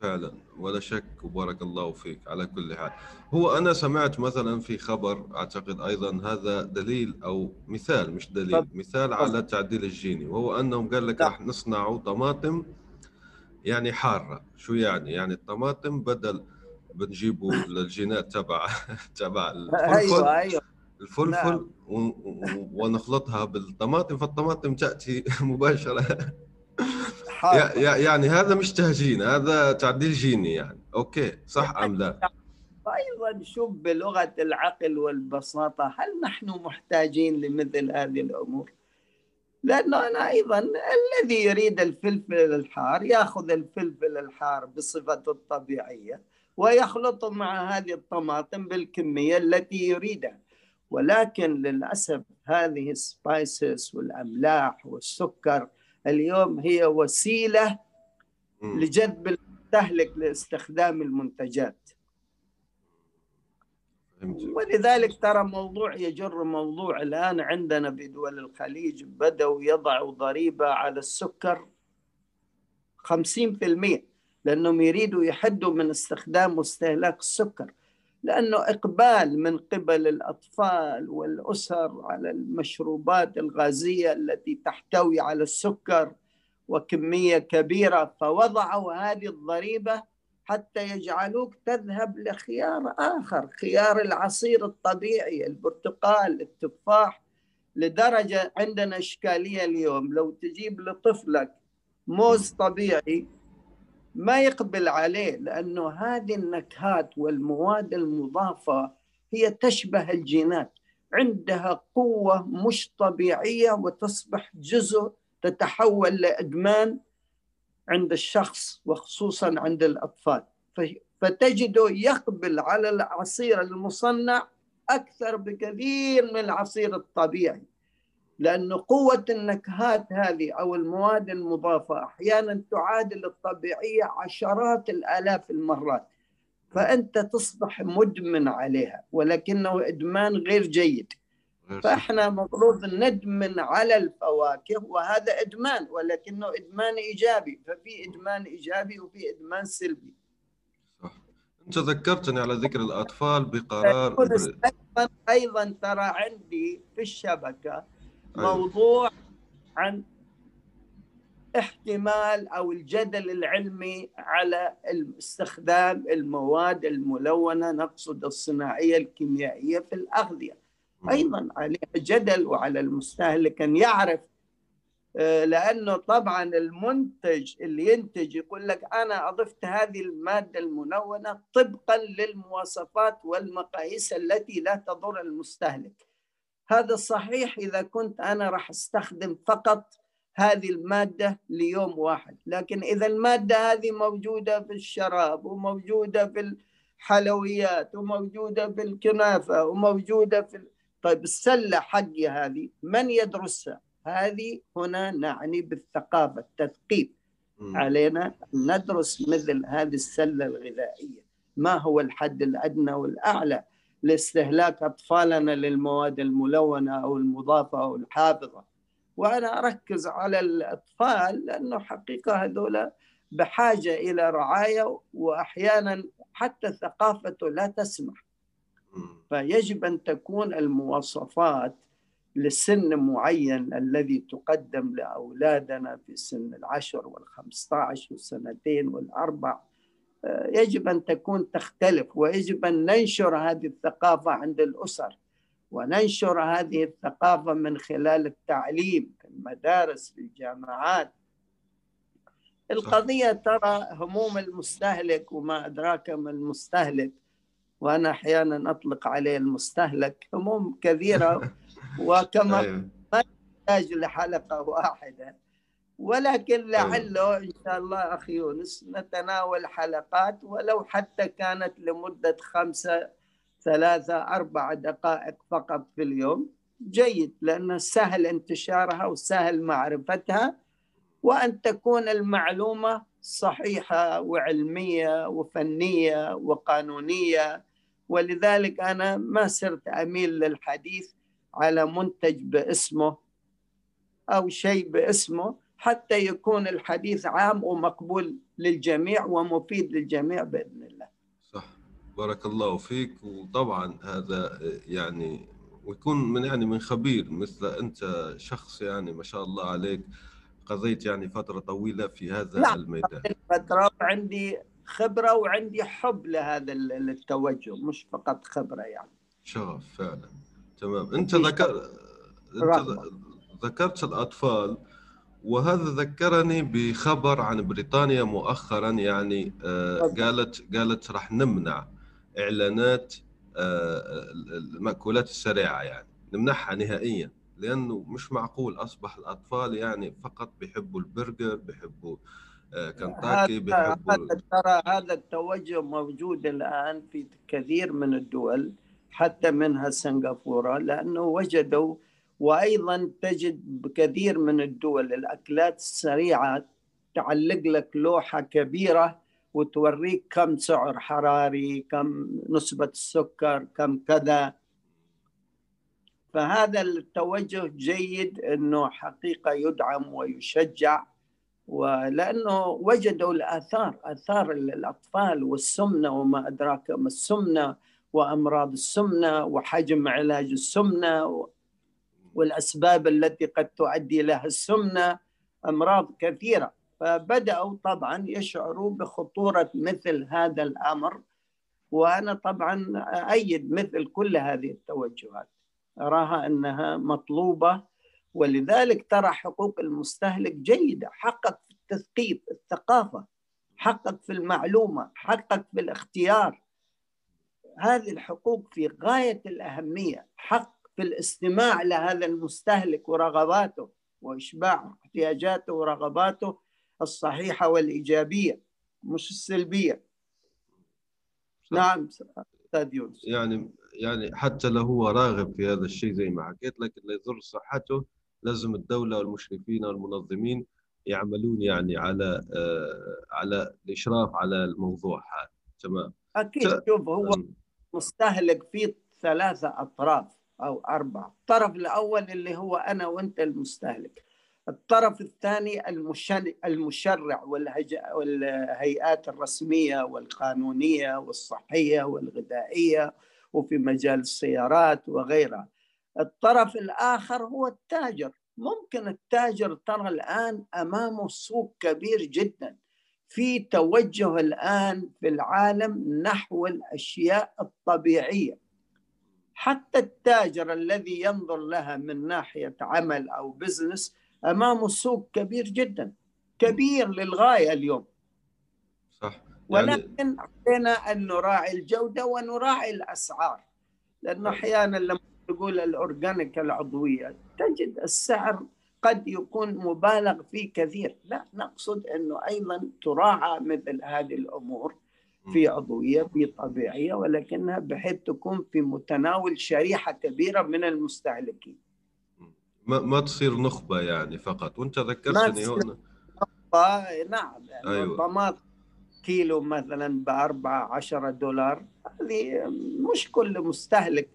فعلا. ولا شك وبارك الله فيك على كل حال. هو أنا سمعت مثلا في خبر أعتقد أيضا هذا دليل أو مثال مش دليل طب. مثال على التعديل الجيني. وهو أنهم قال لك راح نصنع طماطم يعني حارة. شو يعني؟ يعني الطماطم بدل بنجيبوا الجينات تبع تبع الفلفل أيوه أيوه. الفلفل نعم. ونخلطها بالطماطم فالطماطم تأتي مباشرة. يعني هذا مش تهجين هذا تعديل جيني يعني. أوكي صح أم لا؟ أيضا شوف بلغة العقل والبساطة هل نحن محتاجين لمثل هذه الأمور؟ لأنه أنا أيضا الذي يريد الفلفل الحار يأخذ الفلفل الحار بصفته الطبيعية. ويخلطه مع هذه الطماطم بالكمية التي يريدها. ولكن للأسف هذه السبايسز والأملاح والسكر اليوم هي وسيلة لجذب المستهلك لاستخدام المنتجات. ولذلك ترى موضوع يجر موضوع الآن عندنا بدول الخليج بدأوا يضعوا ضريبة على السكر 50% لأنهم يريدوا يحدوا من استخدام واستهلاك السكر لأنه إقبال من قبل الأطفال والأسر على المشروبات الغازية التي تحتوي على السكر وكمية كبيرة فوضعوا هذه الضريبة حتى يجعلوك تذهب لخيار آخر خيار العصير الطبيعي البرتقال التفاح لدرجة عندنا إشكالية اليوم. لو تجيب لطفلك موز طبيعي ما يقبل عليه لأنه هذه النكهات والمواد المضافة هي تشبه الجينات. عندها قوة مش طبيعية وتصبح جزء تتحول لإدمان عند الشخص وخصوصا عند الأطفال. فتجده يقبل على العصير المصنع أكثر بكثير من العصير الطبيعي. لأن قوة النكهات هذه أو المواد المضافة أحيانا تعادل الطبيعية عشرات الآلاف المرات فأنت تصبح مدمن عليها ولكنه إدمان غير جيد. فإحنا مفروض ندمن على الفواكه وهذا إدمان ولكنه إدمان إيجابي ففي إدمان إيجابي وفي إدمان سلبي. صح. أنت ذكرتني على ذكر الأطفال بقرار أيضا, أيضا ترى عندي في الشبكة أيوة. موضوع عن احتمال أو الجدل العلمي على استخدام المواد الملونة نقصد الصناعية الكيميائية في الأغذية. أيضا عليها جدل وعلى المستهلك أن يعرف آه، لأنه طبعا المنتج اللي ينتج يقول لك أنا أضفت هذه المادة الملونة طبقا للمواصفات والمقاييس التي لا تضر المستهلك. هذا صحيح إذا كنت أنا راح أستخدم فقط هذه المادة ليوم واحد. لكن إذا المادة هذه موجودة في الشراب وموجودة في الحلويات وموجودة في الكنافة وموجودة في طيب السلة حقي هذه من يدرسها؟ هذه هنا نعني بالثقافة التثقيف. علينا ندرس مثل هذه السلة الغذائية. ما هو الحد الأدنى والأعلى؟ لاستهلاك أطفالنا للمواد الملونة أو المضافة أو الحافظة. وأنا أركز على الأطفال لأنه حقيقة هذولا بحاجة إلى رعاية وأحيانا حتى ثقافته لا تسمح. فيجب أن تكون المواصفات لسن معين الذي تقدم لأولادنا في سن العشر والخمسة عشر والسنتين والأربع يجب أن تكون تختلف ويجب أن ننشر هذه الثقافة عند الأسر وننشر هذه الثقافة من خلال التعليم في المدارس في الجامعات. القضية ترى هموم المستهلك وما أدراك ما المستهلك وأنا أحيانا أطلق عليه المستهلك هموم كثيرة وكما أيوة. ما يحتاج لحلقة واحدة. ولكن لعله إن شاء الله أخي يونس نتناول حلقات ولو حتى كانت لمدة خمسة ثلاثة أربع دقائق فقط في اليوم. جيد لأنه سهل انتشارها وسهل معرفتها وأن تكون المعلومة صحيحة وعلمية وفنية وقانونية. ولذلك أنا ما صرت أميل للحديث على منتج باسمه أو شيء باسمه. حتى يكون الحديث عام ومقبول للجميع ومفيد للجميع بإذن الله. صح. بارك الله فيك. وطبعا هذا يعني ويكون من يعني من خبير مثل أنت شخص يعني ما شاء الله عليك. قضيت يعني فترة طويلة في هذا نعم. الميدان. فترة عندي خبرة وعندي حب لهذا التوجه مش فقط خبرة يعني. شغف فعلا. تمام. أنت ذكر أنت. ذكرت الأطفال وهذا ذكرني بخبر عن بريطانيا مؤخرا يعني آه،. قالت قالت راح نمنع إعلانات آه، المأكولات السريعة يعني نمنعها نهائيا لأنه مش معقول أصبح الأطفال يعني فقط بيحبوا البرجر بيحبوا آه، كنتاكي بيحبوا هذا ترى هذا التوجه موجود الآن في كثير من الدول حتى منها سنغافورة لأنه وجدوا وأيضا تجد بكثير من الدول الأكلات السريعة تعلق لك لوحة كبيرة وتوريك كم سعر حراري كم نسبة السكر كم كذا. فهذا التوجه جيد أنه حقيقة يدعم ويشجع ولأنه وجدوا الآثار آثار الأطفال والسمنة وما أدراك ما السمنة وأمراض السمنة وحجم علاج السمنة والأسباب التي قد تؤدي لها السمنة أمراض كثيرة. فبدأوا طبعا يشعروا بخطورة مثل هذا الأمر وأنا طبعا ايد مثل كل هذه التوجهات. أراها أنها مطلوبة ولذلك ترى حقوق المستهلك جيدة. حقق في التثقيف الثقافة حقق في المعلومة حقق في الاختيار. هذه الحقوق في غاية الأهمية. حق في الاستماع لهذا المستهلك ورغباته وإشباع احتياجاته ورغباته الصحيحة والإيجابية مش السلبية. نعم أستاذ يونس. يعني يعني حتى لو هو راغب في هذا الشيء زي ما حكيت لك اللي يضر صحته لازم الدولة والمشرفين والمنظمين يعملون يعني على آه، على الإشراف على الموضوع هذا. تمام. أكيد شوف هو مستهلك فيه ثلاثة أطراف. أو أربعة الطرف الأول اللي هو أنا وأنت المستهلك. الطرف الثاني المشرع والهيئات الرسمية والقانونية والصحية والغذائية وفي مجال السيارات وغيرها. الطرف الآخر هو التاجر. ممكن التاجر ترى الآن أمامه سوق كبير جدا. في توجه الآن في العالم نحو الأشياء الطبيعية. حتى التاجر الذي ينظر لها من ناحية عمل أو بزنس أمامه سوق كبير جدا كبير للغاية اليوم. صح. يعني ولكن علينا أن نراعي الجودة ونراعي الأسعار لأنه أحيانا لما تقول الأورجانيك العضوية تجد السعر قد يكون مبالغ فيه كثير. لا نقصد أنه أيضا تراعى مثل هذه الأمور في عضوية في طبيعية ولكنها بحيث تكون في متناول شريحة كبيرة من المستهلكين. ما, ما تصير نخبة يعني فقط؟ وأنت ذكرتني هنا نعم يعني أيوة. كيلو مثلا بأربعة عشرة دولار هذه مش كل مستهلك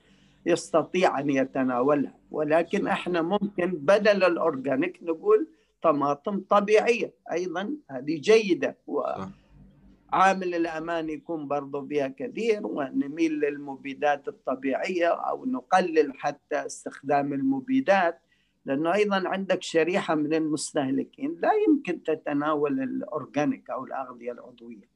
يستطيع أن يتناولها. ولكن إحنا ممكن بدل الأورجانيك نقول طماطم طبيعية أيضا هذه جيدة صح. وعامل الأمان يكون برضو بها كثير ونميل للمبيدات الطبيعية أو نقلل حتى استخدام المبيدات لأنه أيضا عندك شريحة من المستهلكين لا يمكن تتناول الأورجانيك أو الأغذية العضوية.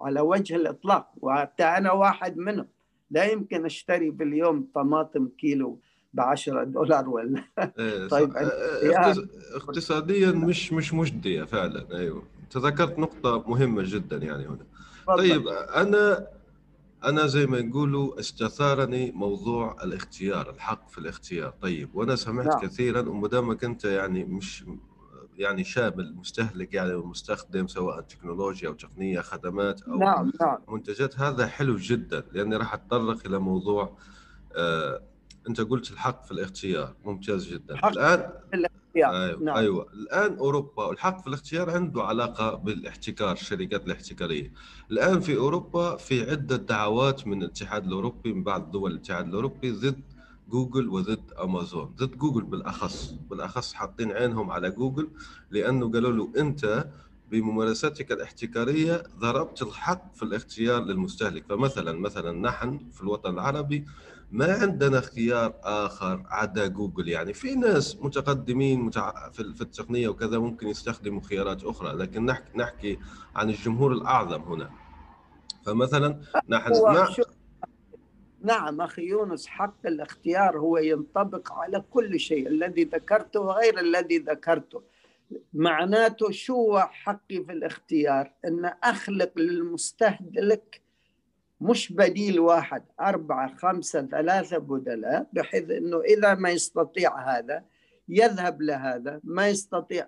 على وجه الإطلاق وحتى أنا واحد منهم لا يمكن أشتري باليوم طماطم كيلو ب 10 دولار ولا إيه، طيب، اقتص- اقتصاديا مش مش مجدية فعلا أيوه. تذكرت نقطة مهمة جدا يعني هنا. طيب أنا أنا زي ما نقولوا استثارني موضوع الاختيار الحق في الاختيار. طيب وأنا سمعت نعم. كثيرا ومدامك أنت يعني مش يعني شامل مستهلك يعني ومستخدم سواء تكنولوجيا أو تقنية خدمات أو نعم نعم. منتجات هذا حلو جدا لأني راح أتطرق إلى موضوع آه أنت قلت الحق في الاختيار. ممتاز جدا. الآن أيوة. نعم. أيوه. الآن أوروبا والحق في الاختيار عنده علاقة بالاحتكار الشركات الاحتكارية. الآن في أوروبا في عدة دعوات من الاتحاد الأوروبي من بعض دول الاتحاد الأوروبي ضد جوجل وضد أمازون. ضد جوجل بالأخص. بالأخص حاطين عينهم على جوجل لأنه قالوا له أنت بممارستك الاحتكارية ضربت الحق في الاختيار للمستهلك. فمثلا مثلا نحن في الوطن العربي ما عندنا خيار آخر عدا جوجل؟ يعني في ناس متقدمين متع... في التقنية وكذا ممكن يستخدموا خيارات أخرى لكن نحكي نحكي عن الجمهور الأعظم هنا. فمثلا نحن شوف نعم أخي يونس حق الاختيار هو ينطبق على كل شيء الذي ذكرته وغير الذي ذكرته. معناته شو حقي في الاختيار؟ أن أخلق للمستهلك مش بديل واحد أربعة خمسة ثلاثة بدلاء بحيث أنه إذا ما يستطيع هذا يذهب لهذا ما يستطيع.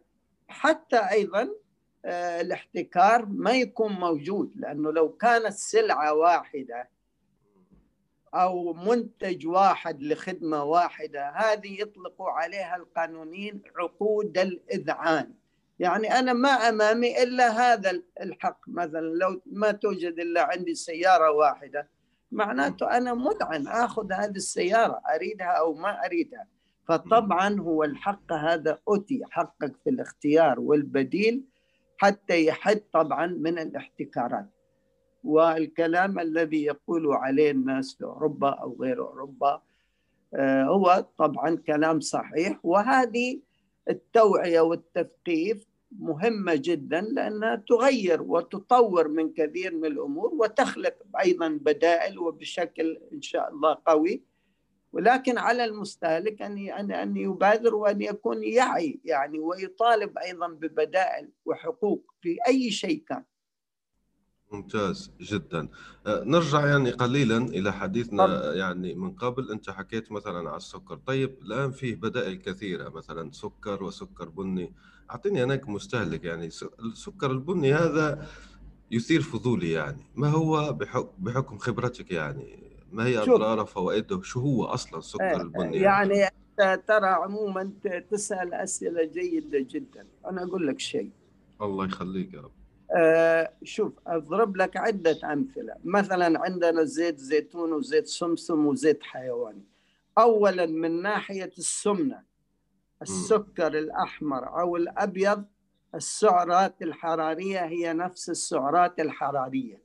حتى أيضا آه، الاحتكار ما يكون موجود لأنه لو كانت سلعة واحدة أو منتج واحد لخدمة واحدة هذه يطلقوا عليها القانونيين عقود الإذعان. يعني أنا ما أمامي إلا هذا الحق مثلا لو ما توجد إلا عندي سيارة واحدة. معناته أنا مذعن أخذ هذه السيارة أريدها أو ما أريدها. فطبعا هو الحق هذا أتي حقك في الاختيار والبديل حتى يحد طبعا من الاحتكارات. والكلام الذي يقول عليه الناس في أوروبا أو غير أوروبا آه، هو طبعا كلام صحيح. وهذه التوعية والتثقيف مهمة جدا لأنها تغير وتطور من كثير من الأمور وتخلق أيضا بدائل وبشكل إن شاء الله قوي. ولكن على المستهلك أن ان يبادر وأن يكون يعي يعني ويطالب أيضا ببدائل وحقوق في أي شيء كان. ممتاز جدا. آه، نرجع يعني قليلا إلى حديثنا. يعني من قبل. أنت حكيت مثلا على السكر. طيب الآن فيه بدائل كثيرة مثلا سكر وسكر بني. أعطيني أنا كمستهلك يعني السكر البني هذا يثير فضولي يعني. ما هو بحكم, بحكم خبرتك يعني؟ ما هي شوف. أضراره فوائده؟ شو هو أصلا السكر البني هذا؟ يعني؟ أنت ترى عموما تسأل أسئلة جيدة جدا. أنا أقول لك شيء. الله يخليك يا رب. آه، شوف أضرب لك عدة أمثلة. مثلا عندنا زيت زيتون وزيت سمسم وزيت حيواني. اولا من ناحية السمنة السكر الأحمر أو الأبيض السعرات الحرارية هي نفس السعرات الحرارية.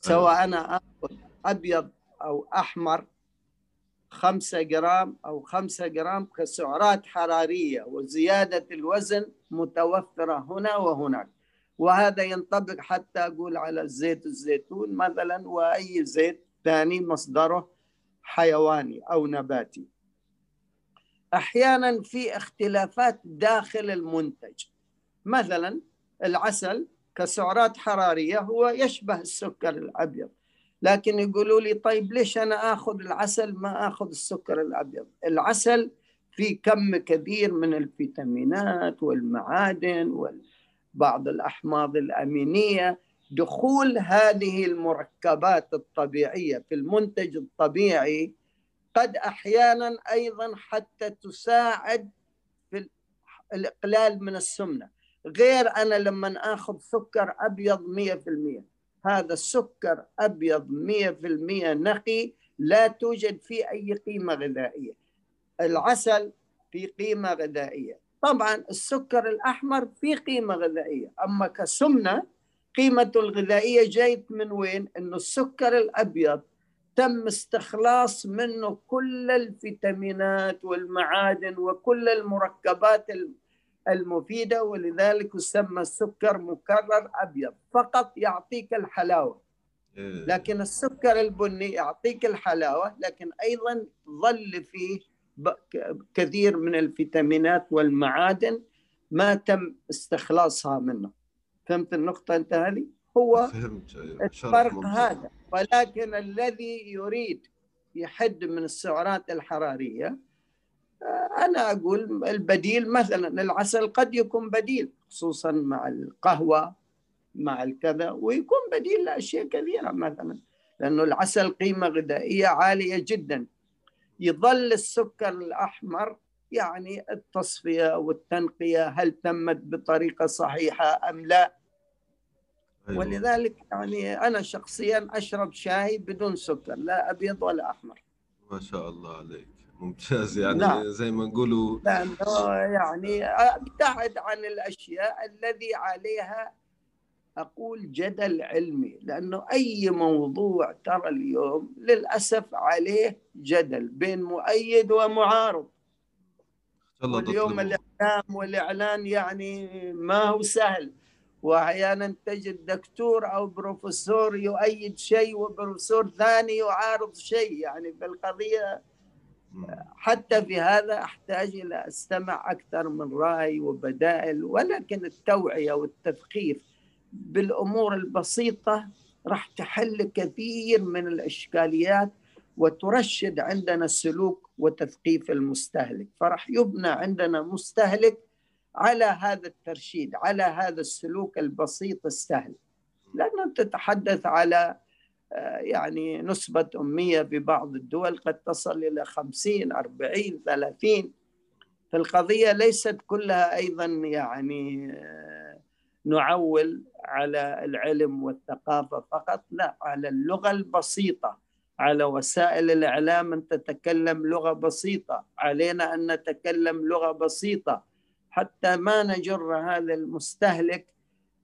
سواء أنا اخذ أبيض أو أحمر خمسة جرام أو خمسة جرام كسعرات حرارية وزيادة الوزن متوفرة هنا وهناك. وهذا ينطبق حتى أقول على زيت الزيتون مثلا وأي زيت ثاني مصدره حيواني أو نباتي. أحيانا في اختلافات داخل المنتج. مثلا العسل كسعرات حرارية هو يشبه السكر الأبيض لكن يقولوا لي طيب ليش أنا أخذ العسل ما أخذ السكر الأبيض؟ العسل في كم كبير من الفيتامينات والمعادن وبعض الأحماض الأمينية. دخول هذه المركبات الطبيعية في المنتج الطبيعي قد أحيانا أيضا حتى تساعد في الإقلال من السمنة. غير أنا لما أخذ سكر أبيض 100% هذا السكر أبيض 100% نقي لا توجد فيه أي قيمة غذائية. العسل في قيمة غذائية. طبعا السكر الأحمر في قيمة غذائية. أما كسمنة قيمته الغذائية جايت من وين؟ إنه السكر الأبيض تم استخلاص منه كل الفيتامينات والمعادن وكل المركبات المفيدة ولذلك يسمى السكر مكرر أبيض فقط يعطيك الحلاوة إيه. لكن السكر البني يعطيك الحلاوة لكن أيضا ظل فيه كثير من الفيتامينات والمعادن ما تم استخلاصها منه فهمت النقطة أنت هذه؟ هو الفرق. هذا ولكن الذي يريد يحد من السعرات الحرارية آه، أنا أقول البديل مثلا العسل قد يكون بديل خصوصا مع القهوة مع الكذا ويكون بديل لأشياء كثيرة مثلا لأنه العسل قيمة غذائية عالية جدا يظل السكر الأحمر يعني التصفية والتنقية هل تمت بطريقة صحيحة أم لا. ولذلك يعني أنا شخصيا أشرب شاي بدون سكر لا أبيض ولا أحمر. ما شاء الله عليك. ممتاز. يعني نعم. زي ما نقولوا لأنه يعني أبتعد عن الأشياء الذي عليها أقول جدل علمي لأنه أي موضوع ترى اليوم للأسف عليه جدل بين مؤيد ومعارض. واليوم الأمور. الإعلام والإعلان يعني ما هو سهل. وأحيانا تجد دكتور أو بروفيسور يؤيد شيء وبروفيسور ثاني يعارض شيء يعني في القضية مم. حتى في هذا أحتاج إلى أستمع أكثر من رأي وبدائل ولكن التوعية والتثقيف بالأمور البسيطة راح تحل كثير من الإشكاليات وترشد عندنا السلوك وتثقيف المستهلك فراح يبنى عندنا مستهلك على هذا الترشيد على هذا السلوك البسيط السهل. لأنه تتحدث على آه، يعني نسبة أمية في بعض الدول قد تصل إلى 50 40 30 فالقضية ليست كلها أيضا يعني آه، نعول على العلم والثقافة فقط لا على اللغة البسيطة. على وسائل الإعلام أن تتكلم لغة بسيطة. علينا أن نتكلم لغة بسيطة. حتى ما نجر هذا المستهلك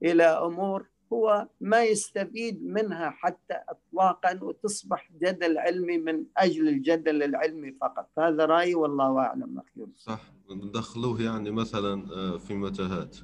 إلى أمور هو ما يستفيد منها حتى اطلاقا وتصبح جدل علمي من أجل الجدل العلمي فقط. هذا رأيي والله أعلم يونس. صح. ندخلوه يعني مثلا آه، في متاهات.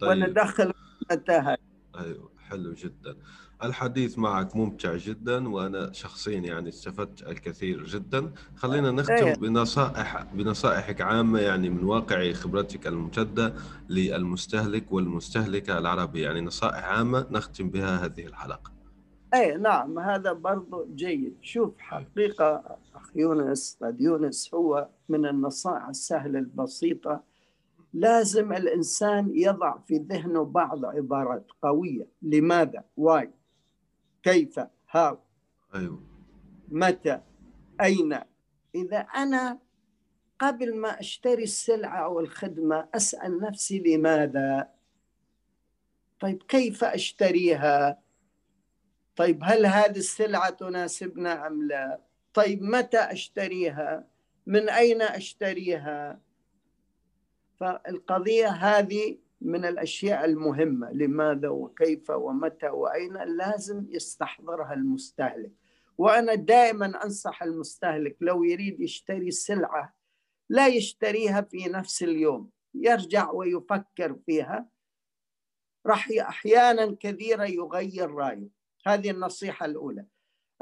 طيب. وندخل متاهات. أيوه حلو جدا. الحديث معك ممتع جدا وأنا شخصيا يعني استفدت الكثير جدا. خلينا نختم إيه. بنصائح بنصائحك عامة يعني من واقع خبرتك الممتدة للمستهلك والمستهلكة العربي. يعني نصائح عامة نختم بها هذه الحلقة. اي نعم. هذا برضو جيد. شوف حقيقة أخ يونس قد يونس هو من النصائح السهلة البسيطة. لازم الإنسان يضع في ذهنه بعض عبارات قوية. لماذا؟ واي كيف؟ هاو. أيوه. متى؟ أين؟ إذا أنا قبل ما أشتري السلعة أو الخدمة أسأل نفسي لماذا؟ طيب كيف أشتريها؟ طيب هل هذه السلعة تناسبنا أم لا؟ طيب متى أشتريها؟ من أين أشتريها؟ فالقضية هذه من الأشياء المهمة لماذا وكيف ومتى وأين لازم يستحضرها المستهلك. وأنا دائما أنصح المستهلك لو يريد يشتري سلعة لا يشتريها في نفس اليوم يرجع ويفكر فيها. راح أحيانا كثيرة يغير رأيه. هذه النصيحة الأولى.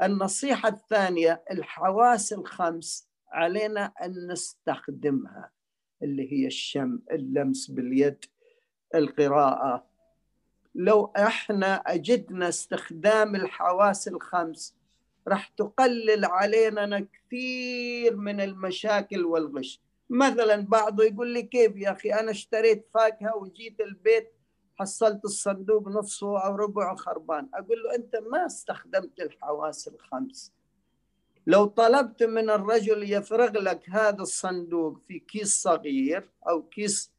النصيحة الثانية الحواس الخمس علينا أن نستخدمها اللي هي الشم اللمس باليد. القراءة. لو إحنا أجدنا استخدام الحواس الخمس راح تقلل علينا كثير من المشاكل والغش. مثلا بعضه يقول لي كيف يا أخي؟ أنا اشتريت فاكهة وجيت البيت حصلت الصندوق نصه أو ربعه خربان. أقول له أنت ما استخدمت الحواس الخمس. لو طلبت من الرجل يفرغ لك هذا الصندوق في كيس صغير أو كيس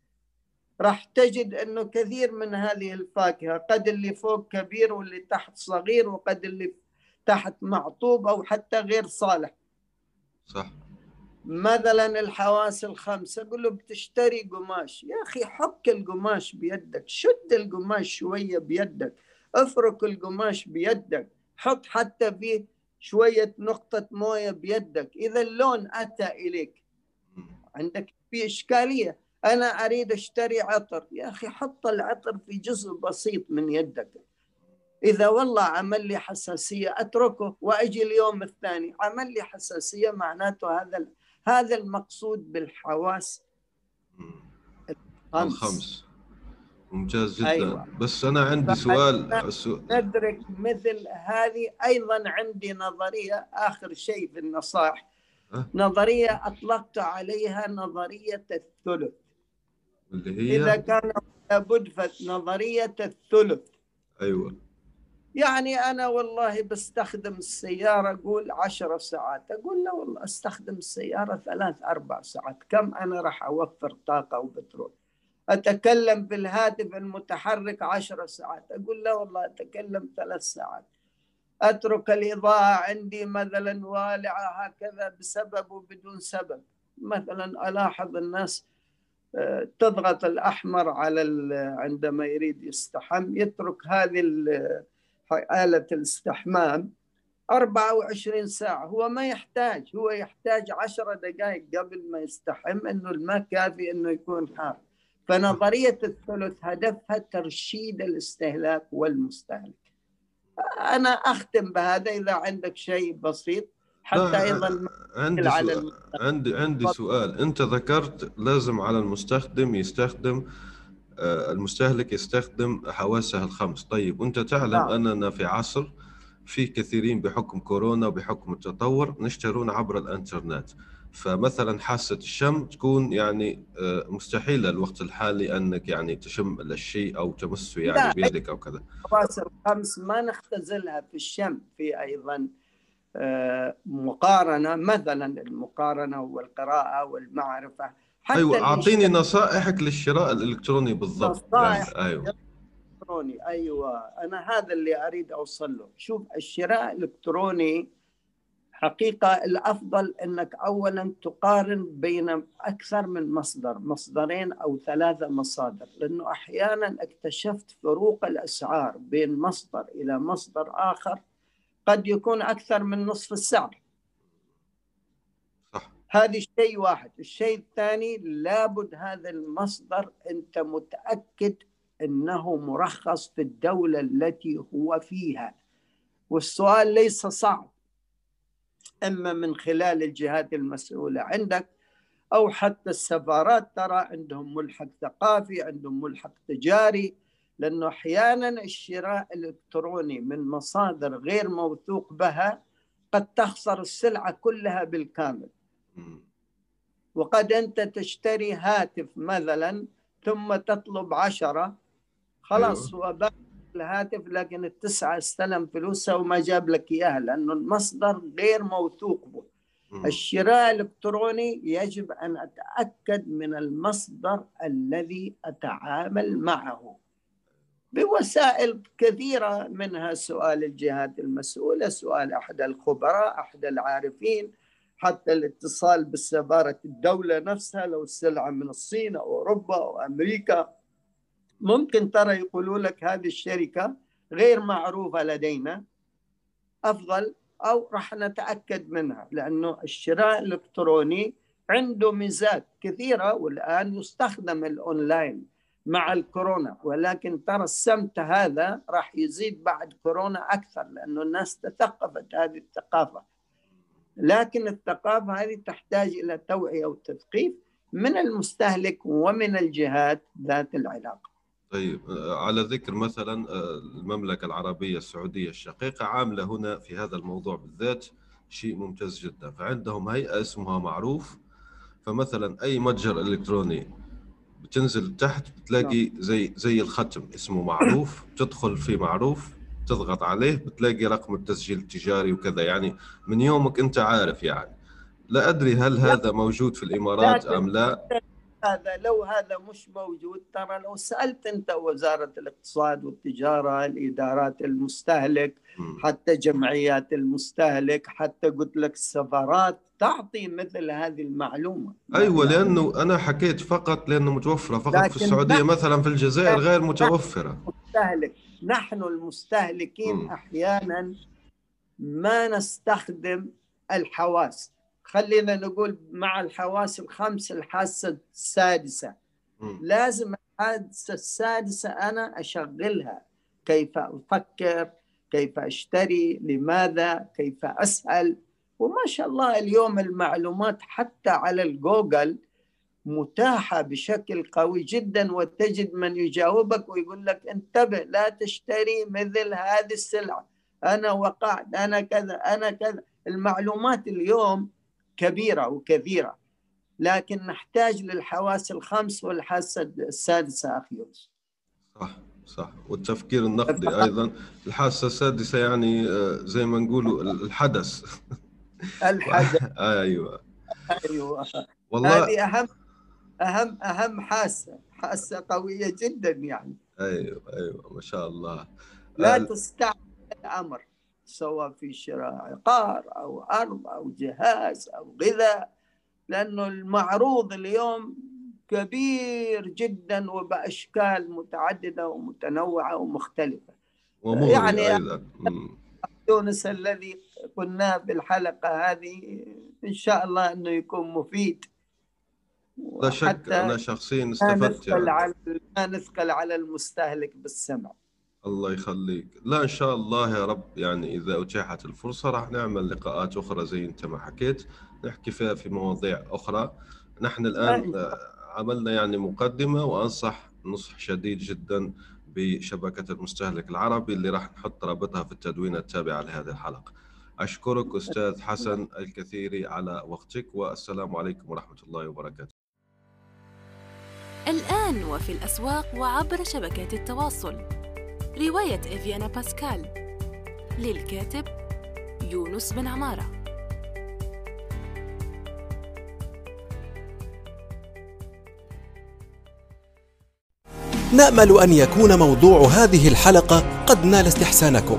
راح تجد أنه كثير من هذه الفاكهة قد اللي فوق كبير واللي تحت صغير وقد اللي تحت معطوب أو حتى غير صالح. صح. مثلا الحواس الخمسة أقول له بتشتري قماش. يا أخي حك القماش بيدك شد القماش شوية بيدك افرك القماش بيدك حط حتى فيه شوية نقطة موية بيدك. إذا اللون أتى إليك. مم. عندك في إشكالية. أنا أريد أشتري عطر. يا أخي حط العطر في جزء بسيط من يدك. إذا والله عمل لي حساسية أتركه وأجي اليوم الثاني. عمل لي حساسية معناته هذا هذا المقصود بالحواس. الخمس, الخمس. ممتاز جدا. أيوة. بس أنا عندي سؤال. ندرك مثل هذه أيضا عندي نظرية آخر شيء في النصائح. أه؟ نظرية أطلقت عليها نظرية الثلث. اللي هي إذا كان لابد فنظرية الثلث. أيوة. يعني أنا والله بستخدم السيارة أقول عشر ساعات. أقول لا والله أستخدم السيارة ثلاث أربع ساعات. كم أنا راح أوفر طاقة وبترول؟ أتكلم بالهاتف المتحرك عشر ساعات. أقول لا والله أتكلم ثلاث ساعات. أترك الإضاءة عندي مثلا والعة هكذا بسبب وبدون سبب. مثلا ألاحظ الناس تضغط الأحمر على عندما يريد يستحم يترك هذه آلة الاستحمام 24 ساعة. هو ما يحتاج هو يحتاج 10 دقائق قبل ما يستحم إنه الماء كافي إنه يكون حار. فنظرية الثلث هدفها ترشيد الاستهلاك والمستهلك. أنا أختم بهذا إذا عندك شيء بسيط. حتى أيضا عندي على سؤال. عندي عندي سؤال. أنت ذكرت لازم على المستخدم يستخدم آه، المستهلك يستخدم حواسه الخمس. طيب وأنت تعلم نعم. أننا في عصر في كثيرين بحكم كورونا وبحكم التطور نشترون عبر الإنترنت. فمثلا حاسة الشم تكون يعني آه، مستحيلة الوقت الحالي أنك يعني تشم الشيء أو تمسه يعني بيدك أو كذا. الحواس الخمس ما نختزلها في الشم في أيضا. آه، مقارنة مثلا المقارنة والقراءة والمعرفة حتى أيوه أعطيني نصائحك للشراء الإلكتروني بالضبط. نصائح يعني أيوه. إلكتروني أيوه. أنا هذا اللي أريد اوصل له شوف الشراء الإلكتروني حقيقة الأفضل أنك أولا تقارن بين أكثر من مصدر مصدرين أو ثلاثة مصادر لأنه أحيانا اكتشفت فروق الأسعار بين مصدر إلى مصدر آخر قد يكون أكثر من نصف السعر. هذا شيء واحد. الشيء الثاني لابد هذا المصدر أنت متأكد أنه مرخص في الدولة التي هو فيها. والسؤال ليس صعب. إما من خلال الجهات المسؤولة عندك أو حتى السفارات ترى عندهم ملحق ثقافي عندهم ملحق تجاري لأنه أحيانا الشراء الإلكتروني من مصادر غير موثوق بها قد تخسر السلعة كلها بالكامل. وقد أنت تشتري هاتف مثلا ثم تطلب عشرة خلاص أيوه. هو باقي الهاتف لكن التسعة استلم فلوسها وما جاب لك إياها لأنه المصدر غير موثوق به. الشراء الإلكتروني يجب أن أتأكد من المصدر الذي أتعامل معه. بوسائل كثيرة منها سؤال الجهات المسؤولة سؤال أحد الخبراء أحد العارفين حتى الاتصال بالسفارة الدولة نفسها لو السلعة من الصين أو أوروبا أو أمريكا. ممكن ترى يقولوا لك هذه الشركة غير معروفة لدينا أفضل أو راح نتأكد منها لأنه الشراء الإلكتروني عنده ميزات كثيرة والآن يستخدم الأونلاين. مع الكورونا. ولكن ترى السمت هذا راح يزيد بعد كورونا أكثر لأنه الناس تثقفت هذه الثقافة. لكن الثقافة هذه تحتاج إلى توعية وتثقيف من المستهلك ومن الجهات ذات العلاقة. طيب على ذكر مثلا المملكة العربية السعودية الشقيقة عاملة هنا في هذا الموضوع بالذات شيء ممتاز جدا. فعندهم هيئة اسمها معروف. فمثلا أي متجر إلكتروني بتنزل تحت بتلاقي نعم. زي زي الختم اسمه معروف تدخل في معروف تضغط عليه بتلاقي رقم التسجيل التجاري وكذا. يعني من يومك أنت عارف يعني. لا أدري هل هذا موجود في الإمارات أم لا. هذا لو هذا مش موجود ترى لو سألت أنت وزارة الاقتصاد والتجارة الإدارات المستهلك حتى جمعيات المستهلك حتى قلت لك السفارات تعطي مثل هذه المعلومة. أيوه يعني لأنه أنا حكيت فقط لأنه متوفرة فقط في السعودية مثلا في الجزائر غير متوفرة. مستهلك نحن المستهلكين م. أحيانا ما نستخدم الحواس. خلينا نقول مع الحواس الخمس الحاسه السادسة. م. لازم الحاسه السادسة أنا أشغلها. كيف أفكر؟ كيف أشتري؟ لماذا؟ كيف أسأل؟ وما شاء الله اليوم المعلومات حتى على الجوجل متاحة بشكل قوي جدا وتجد من يجاوبك ويقول لك انتبه لا تشتري مثل هذه السلعة. أنا وقعت أنا كذا أنا كذا. المعلومات اليوم كبيرة وكثيرة. لكن نحتاج للحواس الخمس والحاسة السادسة أخي صح صح. والتفكير النقدي أيضا. الحاسة السادسة يعني آه، زي ما نقولوا الحدث. الحدث. أيوه. أيوه. والله هذه أهم أهم أهم حاسة حاسة قوية جدا يعني. أيوه أيوه ما شاء الله. لا تستعمل الأمر. سواء في شراء عقار أو أرض أو جهاز أو غذاء لأنه المعروض اليوم كبير جدا وبأشكال متعددة ومتنوعة ومختلفة. يعني يونس الذي قلناه في الحلقة هذه إن شاء الله إنه يكون مفيد. لا شك أنا شخصيا استفدت يعني. على ما نثقل على المستهلك بالسمع. الله يخليك. لا إن شاء الله يا رب يعني إذا أتيحت الفرصة راح نعمل لقاءات أخرى زي أنت ما حكيت نحكي فيها في مواضيع أخرى. نحن الآن عملنا يعني مقدمة وأنصح نصح شديد جدا بشبكة المستهلك العربي اللي راح نحط رابطها في التدوين التابعه لهذه الحلقة. أشكرك أستاذ حسن الكثير على وقتك والسلام عليكم ورحمة الله وبركاته. الآن وفي الأسواق وعبر شبكات التواصل. رواية إفيانا باسكال للكاتب يونس بن عمارة. نأمل أن يكون موضوع هذه الحلقة قد نال استحسانكم.